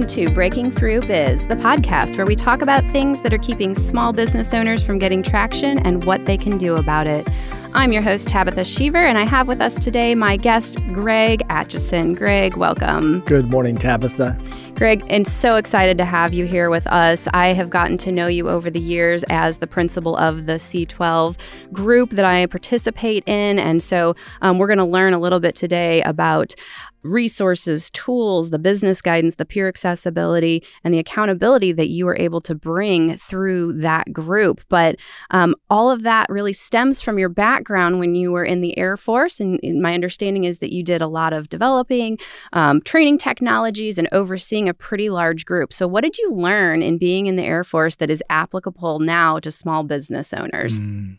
Welcome to Breaking Through Biz, the podcast where we talk about things that are keeping small business owners from getting traction and what they can do about it. I'm your host, Tabetha Sheaver, and I have with us today my guest, Greg Atchison. Greg, welcome. Good morning, Tabetha. Greg, and so excited to have you here with us. I have gotten to know you over the years as the principal of the C12 group that I participate in. And so um, we're going to learn a little bit today about resources, tools, the business guidance, the peer accessibility, and the accountability that you were able to bring through that group. But um, all of that really stems from your background when you were in the Air Force. And, and my understanding is that you did a lot of developing, um, training technologies, and overseeing a pretty large group. So, what did you learn in being in the Air Force that is applicable now to small business owners? Mm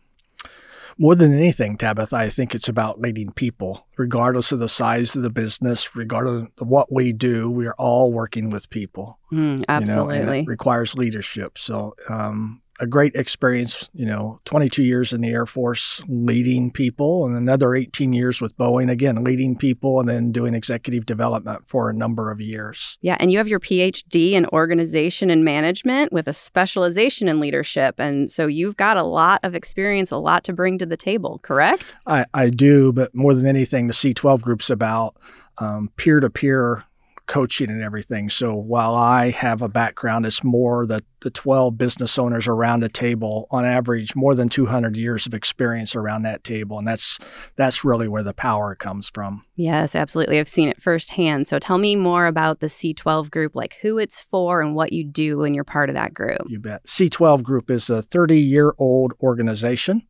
more than anything, Tabetha, I think it's about leading people, regardless of the size of the business, regardless of what we do. We are all working with people. Mm, absolutely, you know, and it requires leadership. So, um, a great experience, you know, 22 years in the Air Force leading people and another 18 years with Boeing, again, leading people and then doing executive development for a number of years. Yeah. And you have your PhD in organization and management with a specialization in leadership. And so you've got a lot of experience, a lot to bring to the table, correct? I, I do. But more than anything, the C12 group's about um, peer to peer coaching and everything. So while I have a background, it's more that the 12 business owners around a table, on average, more than 200 years of experience around that table, and that's that's really where the power comes from. Yes, absolutely. I've seen it firsthand. So tell me more about the C12 group, like who it's for and what you do when you're part of that group. You bet. C12 group is a 30 year old organization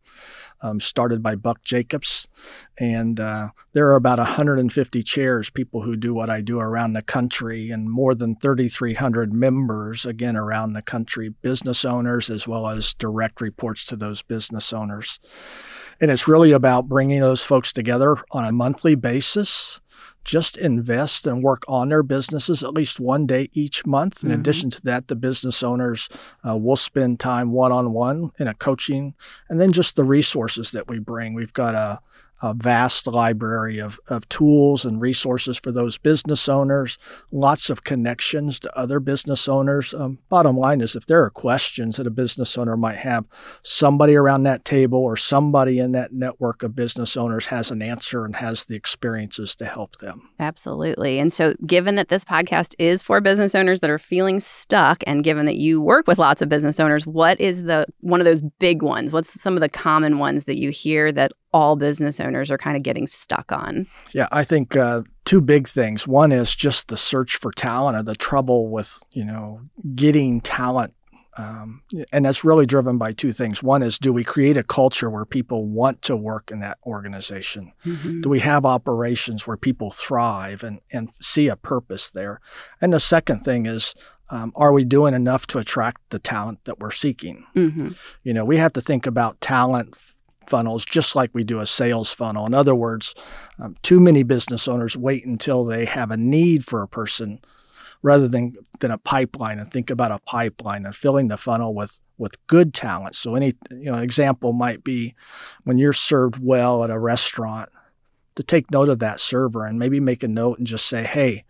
um, started by Buck Jacobs. And uh, there are about 150 chairs, people who do what I do around the country, and more than 3,300 members, again, around the country, business owners, as well as direct reports to those business owners. And it's really about bringing those folks together on a monthly basis just invest and work on their businesses at least one day each month. In mm-hmm. addition to that, the business owners uh, will spend time one on one in a coaching, and then just the resources that we bring. We've got a a vast library of, of tools and resources for those business owners, lots of connections to other business owners. Um, bottom line is, if there are questions that a business owner might have, somebody around that table or somebody in that network of business owners has an answer and has the experiences to help them. Absolutely. And so, given that this podcast is for business owners that are feeling stuck, and given that you work with lots of business owners, what is the one of those big ones? What's some of the common ones that you hear that all business owners are kind of getting stuck on? Yeah, I think uh, two big things. One is just the search for talent or the trouble with, you know, getting talent. Um, and that's really driven by two things. One is do we create a culture where people want to work in that organization? Mm-hmm. Do we have operations where people thrive and, and see a purpose there? And the second thing is um, are we doing enough to attract the talent that we're seeking? Mm-hmm. You know, we have to think about talent funnels just like we do a sales funnel. In other words, um, too many business owners wait until they have a need for a person rather than, than a pipeline and think about a pipeline and filling the funnel with, with good talent. So any you know example might be when you're served well at a restaurant to take note of that server and maybe make a note and just say, hey,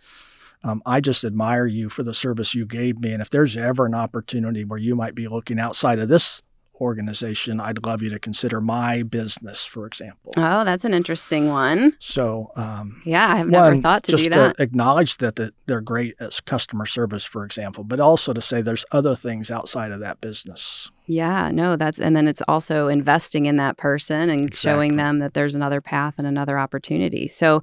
um, I just admire you for the service you gave me. And if there's ever an opportunity where you might be looking outside of this organization, I'd love you to consider my business, for example. Oh, that's an interesting one. So, um, yeah, I've never thought to do that. To acknowledge that the, they're great as customer service, for example, but also to say there's other things outside of that business. Yeah, no, that's and then it's also investing in that person and exactly. showing them that there's another path and another opportunity. So,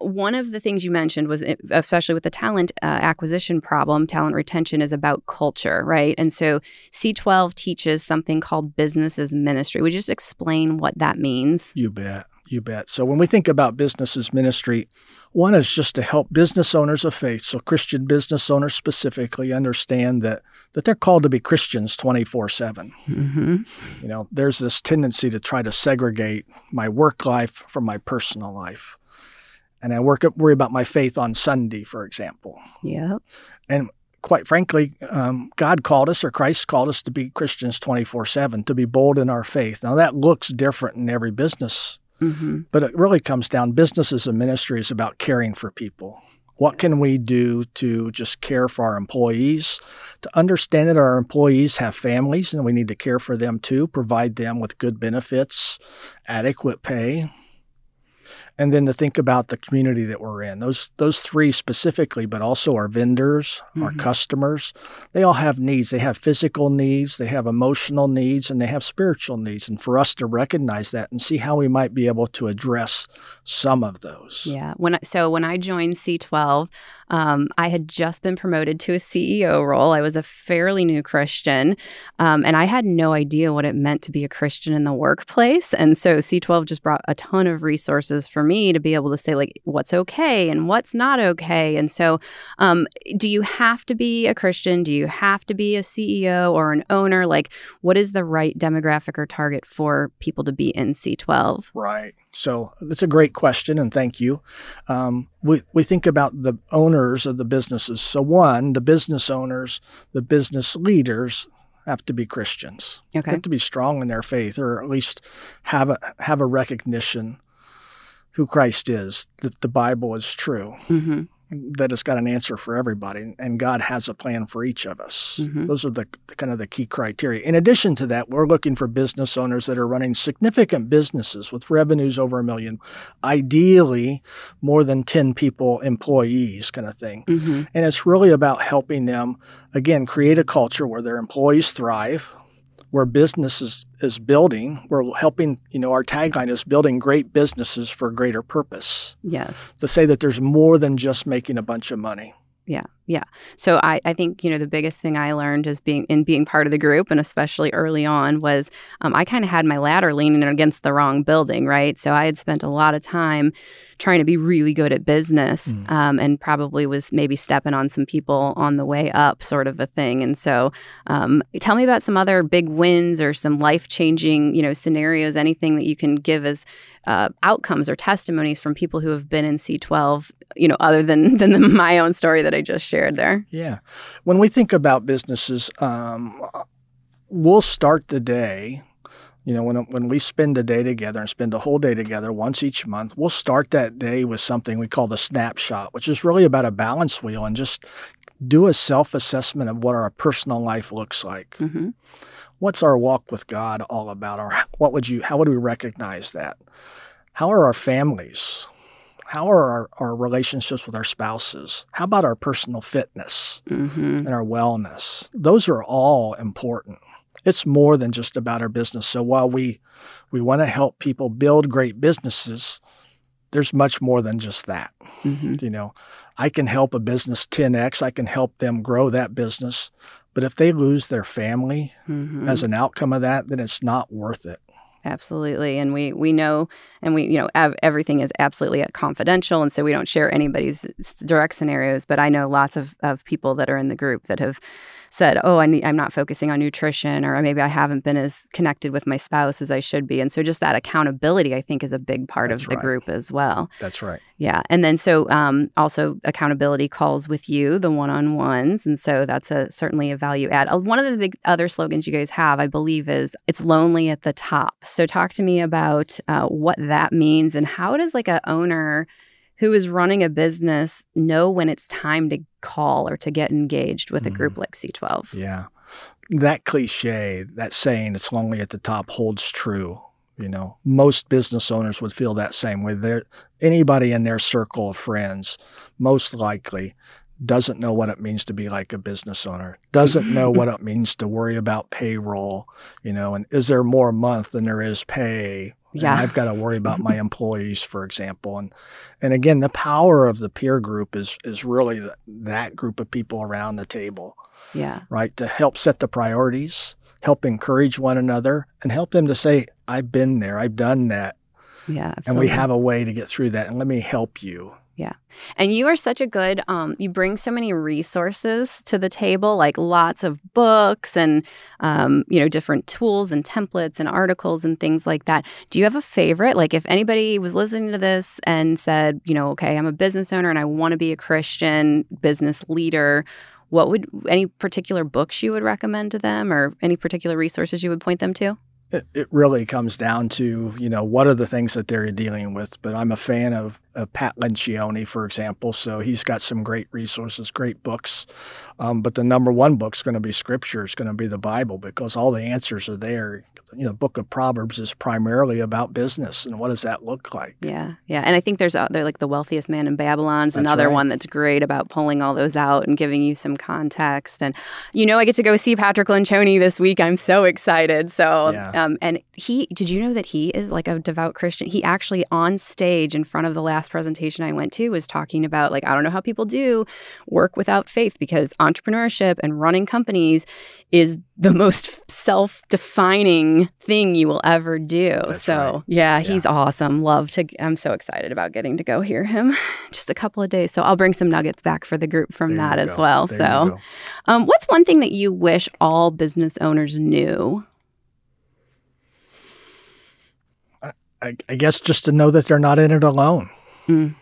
one of the things you mentioned was, eh, especially with the talent uh, acquisition problem, talent retention is about culture, right? And so, C12 teaches something called business as ministry. Would you just explain what that means? You bet. You bet. So when we think about business as ministry, one is just to help business owners of faith, so Christian business owners specifically, understand that that they're called to be Christians 24 7. Mm-hmm. You know, there's this tendency to try to segregate my work life from my personal life. And I work worry about my faith on Sunday, for example. Yeah. And quite frankly, um, God called us or Christ called us to be Christians 24 7, to be bold in our faith. Now, that looks different in every business Mm-hmm. But it really comes down business as a ministry is about caring for people, What can we do to just care for our employees? To understand that our employees have families and we need to care for them too, provide them with good benefits, adequate pay, and then to think about the community that we're in. Those those three specifically, but also our vendors, mm-hmm. our customers, they all have needs. They have physical needs, they have emotional needs, and they have spiritual needs. And for us to recognize that and see how we might be able to address some of those. Yeah. When I, so when I joined C12, um, I had just been promoted to a CEO role. I was a fairly new Christian, um, and I had no idea what it meant to be a Christian in the workplace. And so C12 just brought a ton of resources for me to be able to say like what's okay and what's not okay. And so, um, do you have to be a Christian? Do you have to be a CEO or an owner? Like, what is the right demographic or target for people to be in C12? Right. So that's a great question, and thank you. Um, we, we think about the owners of the businesses. So, one, the business owners, the business leaders have to be Christians. Okay. They have to be strong in their faith, or at least have a have a recognition who Christ is, that the Bible is true, mm-hmm. that it's got an answer for everybody, and God has a plan for each of us. Mm-hmm. Those are the, the, kind of the key criteria. In addition to that, we're looking for business owners that are running significant businesses with revenues over a million, ideally more than 10 people, employees, kind of thing. Mm-hmm. And it's really about helping them, again, create a culture where their employees thrive where business is, is building. We're helping, you know, our tagline is building great businesses for a greater purpose. Yes. To say that there's more than just making a bunch of money. Yeah. Yeah. So I, I think, you know, the biggest thing I learned is being in being part of the group and especially early on was um, I kind of had my ladder leaning against the wrong building, right? So I had spent a lot of time trying to be really good at business mm. um, and probably was maybe stepping on some people on the way up, sort of a thing. And so, um, tell me about some other big wins or some life changing, you know, scenarios, anything that you can give as uh, outcomes or testimonies from people who have been in C12, you know, other than than the, my own story that I just shared there. Yeah, when we think about businesses, um, we'll start the day you know, when, when we spend the day together and spend the whole day together once each month, we'll start that day with something we call the snapshot, which is really about a balance wheel and just do a self assessment of what our personal life looks like. Mm-hmm. What's our walk with God all about? Or what would you, how would we recognize that? How are our families? How are our, our relationships with our spouses? How about our personal fitness mm-hmm. and our wellness? Those are all important it's more than just about our business. So while we we want to help people build great businesses, there's much more than just that. Mm-hmm. You know, I can help a business 10x, I can help them grow that business, but if they lose their family mm-hmm. as an outcome of that, then it's not worth it. Absolutely, and we we know, and we you know av- everything is absolutely uh, confidential, and so we don't share anybody's direct scenarios. But I know lots of of people that are in the group that have said, "Oh, I am not focusing on nutrition," or maybe I haven't been as connected with my spouse as I should be. And so, just that accountability, I think, is a big part That's of the right. group as well. That's right. Yeah, and then so um, also accountability calls with you, the one-on-ones, and so that's a certainly a value add. Uh, one of the big other slogans you guys have, I believe, is "It's lonely at the top." So, talk to me about uh, what that means and how does like a owner who is running a business know when it's time to call or to get engaged with a mm-hmm. group like C12. Yeah. That cliche, that saying, it's lonely at the top, holds true. You know, most business owners would feel that same way. There, anybody in their circle of friends, most likely, doesn't know what it means to be like a business owner, doesn't know what it means to worry about payroll, you know, and is there more month than there is pay? Yeah. And I've got to worry about my employees, for example. And and again, the power of the peer group is is really the, that group of people around the table. Yeah. Right. To help set the priorities, help encourage one another, and help them to say, I've been there, I've done that. Yeah. Absolutely. And we have a way to get through that. And let me help you. Yeah. And you are such a good, um, you bring so many resources to the table, like lots of books and, um, you know, different tools and templates and articles and things like that. Do you have a favorite? Like, if anybody was listening to this and said, you know, okay, I'm a business owner and I want to be a Christian business leader, what would any particular books you would recommend to them or any particular resources you would point them to? It, really comes down to you know what are the things that they're dealing with. But I'm a fan of, of Pat Lencioni, for example. So he's got some great resources, great books. Um, but the number one book is going to be Scripture. It's going to be the Bible because all the answers are there you know, Book of Proverbs is primarily about business and what does that look like? Yeah, yeah, and I think there's uh, they're like the wealthiest man in Babylon's that's another right. one that's great about pulling all those out and giving you some context. And you know, I get to go see Patrick Lencioni this week. I'm so excited. So, yeah. um, and he, did you know that he is like a devout Christian? He actually on stage in front of the last presentation I went to was talking about like I don't know how people do work without faith because entrepreneurship and running companies is the most self-defining thing you will ever do. That's so right. yeah, yeah, he's awesome. Love to. I'm so excited about getting to go hear him. Just a couple of days, so I'll bring some nuggets back for the group from there that as well. There so, um, what's one thing that you wish all business owners knew? I, I guess just to know that they're not in it alone. Mm.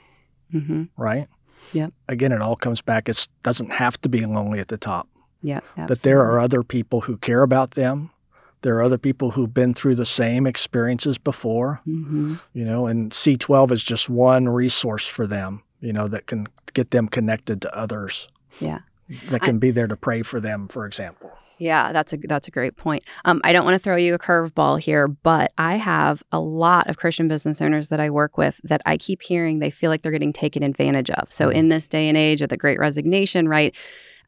Mm-hmm. Right. Yep. Again, it all comes back. It doesn't have to be lonely at the top. Yeah. Absolutely. That there are other people who care about them. There are other people who've been through the same experiences before, mm-hmm. you know, and C12 is just one resource for them, you know, that can get them connected to others. Yeah. That can I, be there to pray for them, for example. Yeah, that's a that's a great point. Um, I don't want to throw you a curveball here, but I have a lot of Christian business owners that I work with that I keep hearing they feel like they're getting taken advantage of. So mm-hmm. in this day and age of the Great Resignation, right?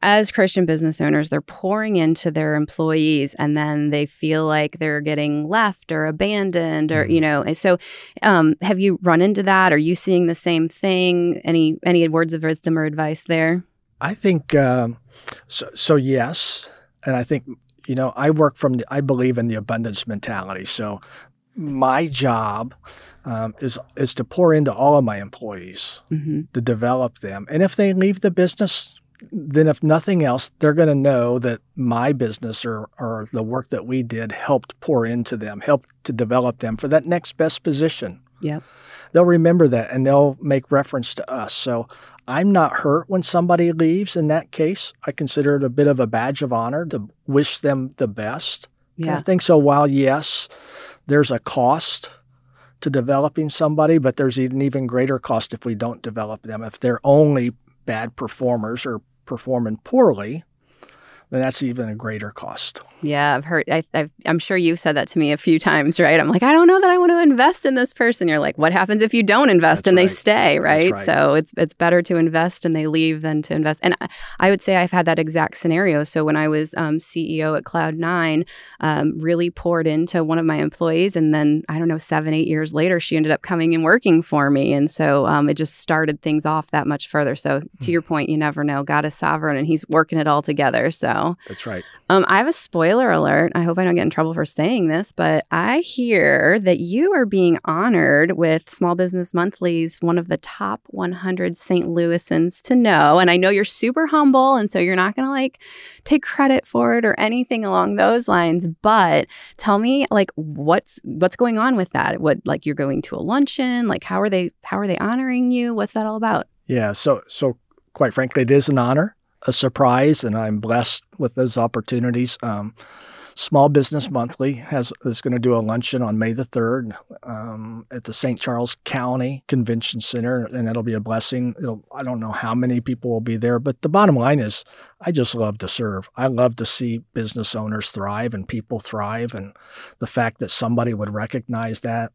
As Christian business owners, they're pouring into their employees and then they feel like they're getting left or abandoned or, you mm-hmm. know, so um, have you run into that? Are you seeing the same thing? Any, any words of wisdom or advice there? I think, um, so, so yes. And I think, you know, I work from, the, I believe in the abundance mentality. So my job um, is is to pour into all of my employees mm-hmm. to develop them, and if they leave the business, then if nothing else, they're going to know that my business or, or the work that we did helped pour into them, helped to develop them for that next best position. Yep. They'll remember that and they'll make reference to us. So I'm not hurt when somebody leaves. In that case, I consider it a bit of a badge of honor to wish them the best. Yeah. I think so. While yes, there's a cost to developing somebody, but there's an even greater cost if we don't develop them. If they're only bad performers or performing poorly, then that's even a greater cost. Yeah, I've heard. I, am sure you've said that to me a few times, right? I'm like, I don't know that I want to invest in this person. You're like, what happens if you don't invest That's and right. they stay, right? right? So it's it's better to invest and they leave than to invest. And I, I would say I've had that exact scenario. So when I was um, CEO at Cloud Nine, um, really poured into one of my employees, and then I don't know, seven eight years later, she ended up coming and working for me, and so um, it just started things off that much further. So to mm. your point, you never know. God is sovereign, and He's working it all together. So that's right. Um, I have a spoiler alert. I hope I don't get in trouble for saying this, but I hear that you are being honored with Small Business Monthly's one of the top 100 St. Louisans to know. And I know you're super humble, and so you're not going to like take credit for it or anything along those lines. But tell me, like, what's what's going on with that? What like you're going to a luncheon? Like, how are they how are they honoring you? What's that all about? Yeah. So so quite frankly, it is an honor a surprise, and I'm blessed with those opportunities. Um, Small Business Monthly has is going to do a luncheon on May the third um, at the St. Charles County Convention Center, and it'll be a blessing. It'll, I don't know how many people will be there, but the bottom line is, I just love to serve. I love to see business owners thrive and people thrive, and the fact that somebody would recognize that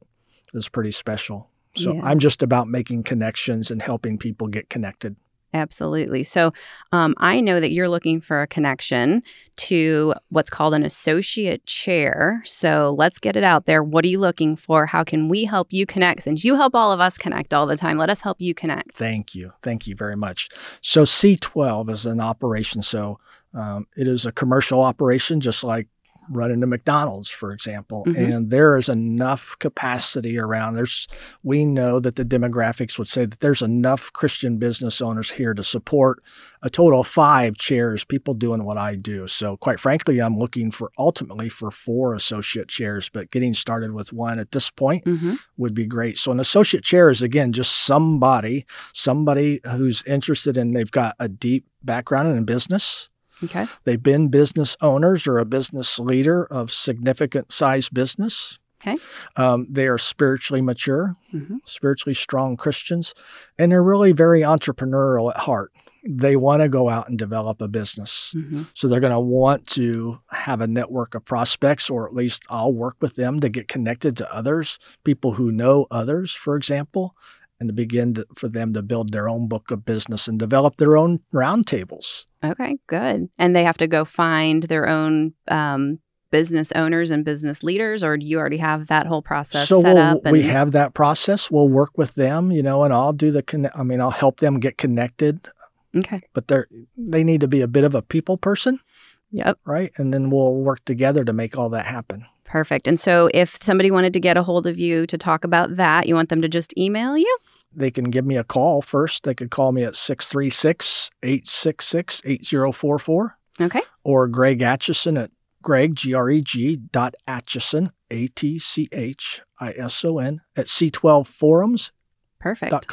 is pretty special. So yeah. I'm just about making connections and helping people get connected. Absolutely. So um, I know that you're looking for a connection to what's called an associate chair. So let's get it out there. What are you looking for? How can we help you connect? Since you help all of us connect all the time, let us help you connect. Thank you. Thank you very much. So C12 is an operation. So um, it is a commercial operation, just like running into McDonald's, for example, mm-hmm. and there is enough capacity around. There's we know that the demographics would say that there's enough Christian business owners here to support a total of five chairs, people doing what I do. So quite frankly, I'm looking for ultimately for four associate chairs, but getting started with one at this point mm-hmm. would be great. So an associate chair is again just somebody, somebody who's interested in they've got a deep background in business Okay. They've been business owners or a business leader of significant size business. Okay. Um, they are spiritually mature, Mhm. spiritually strong Christians, and they're really very entrepreneurial at heart. They want to go out and develop a business. hmm So they're going to want to have a network of prospects, or at least I'll work with them to get connected to others, people who know others, for example, and to begin to, for them to build their own book of business and develop their own roundtables. Okay, good. And they have to go find their own um, business owners and business leaders, or do you already have that whole process so set we'll, up? we have that process. We'll work with them, you know, and I'll do the. Conne- I mean, I'll help them get connected, okay. but they're they need to be a bit of a people person, Yep. right? And then we'll work together to make all that happen. Perfect. And so, if somebody wanted to get a hold of you to talk about that, you want them to just email you? they can give me a call first. They could call me at 636 866 8044 Okay. or Greg Atchison at Greg, G R E G dot Atchison, A T C H I S O N, at C12forums.com. Perfect.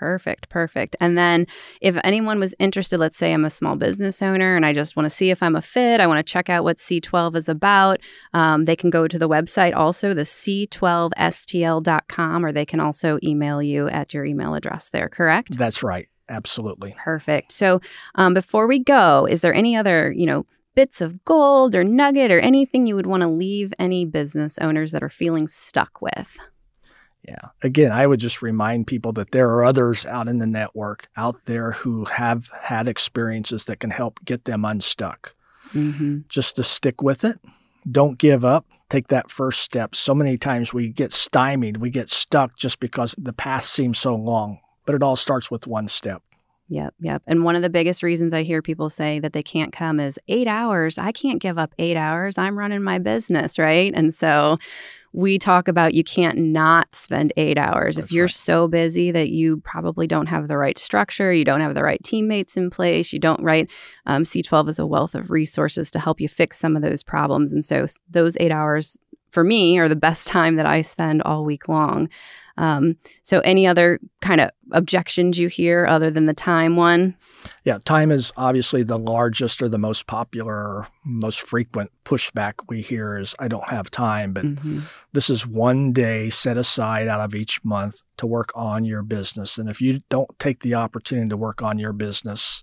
Perfect. Perfect. And then if anyone was interested, let's say I'm a small business owner and I just want to see if I'm a fit, I want to check out what C12 is about, um, they can go to the website also, the C12STL.com, or they can also email you at your email address there, correct? That's right. Absolutely. Perfect. So um, before we go, is there any other, you know, bits of gold or nugget or anything you would want to leave any business owners that are feeling stuck with? Yeah. Again, I would just remind people that there are others out in the network out there who have had experiences that can help get them unstuck. Mm-hmm. Just to stick with it. Don't give up. Take that first step. So many times we get stymied, we get stuck just because the path seems so long, but it all starts with one step. Yep, yep. And one of the biggest reasons I hear people say that they can't come is eight hours. I can't give up eight hours. I'm running my business, right? And so we talk about you can't not spend eight hours. That's if you're right. so busy that you probably don't have the right structure, you don't have the right teammates in place, you don't, right? Um, C12 is a wealth of resources to help you fix some of those problems. And so those eight hours for me are the best time that I spend all week long. Um, so, any other kind of objections you hear other than the time one? Yeah, time is obviously the largest or the most popular, most frequent pushback we hear is I don't have time, but Mhm. this is one day set aside out of each month to work on your business. And if you don't take the opportunity to work on your business,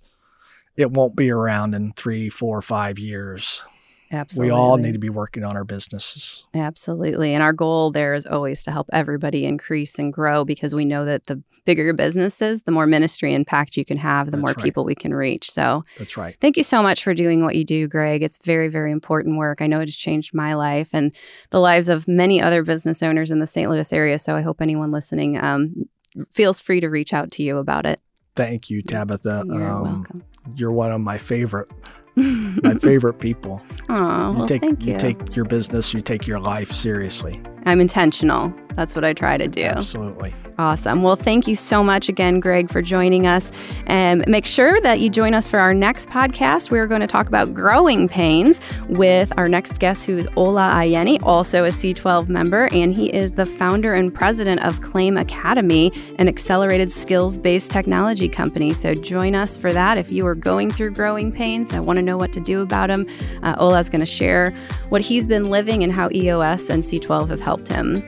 it won't be around in three, four, five years. Absolutely. We all need to be working on our businesses. Absolutely. And our goal there is always to help everybody increase and grow because we know that the bigger your business is, the more ministry impact you can have, the That's more right. people we can reach. So, That's right. thank you so much for doing what you do, Greg. It's very, very important work. I know it has changed my life and the lives of many other business owners in the St. Louis area. So, I hope anyone listening um, feels free to reach out to you about it. Thank you, Tabetha. You're Um, welcome. you're one of my favorite, my favorite people. Oh, You well, take thank you. take your business, you take your life seriously. I'm intentional. That's what I try to do. Absolutely. Awesome. Well, thank you so much again, Greg, for joining us. And make sure that you join us for our next podcast. We're going to talk about growing pains with our next guest, who is Ola Ayeni, also a C12 member, and he is the founder and president of Claim Academy, an accelerated skills based technology company. So join us for that. If you are going through growing pains and want to know what to do about them, uh, Ola is going to share what he's been living and how EOS and C12 have helped him.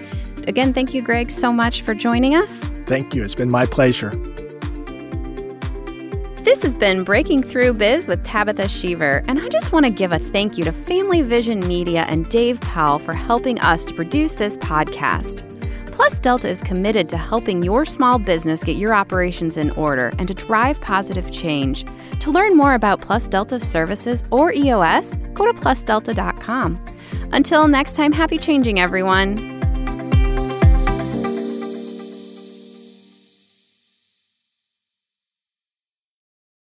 Again, thank you, Greg, so much for joining us. Thank you. It's been my pleasure. This has been Breaking Through Biz with Tabetha Sheaver, and I just want to give a thank you to Family Vision Media and Dave Powell for helping us to produce this podcast. Plus Delta is committed to helping your small business get your operations in order and to drive positive change. To learn more about Plus Delta services or EOS, go to plusdelta.com. Until next time, happy changing, everyone.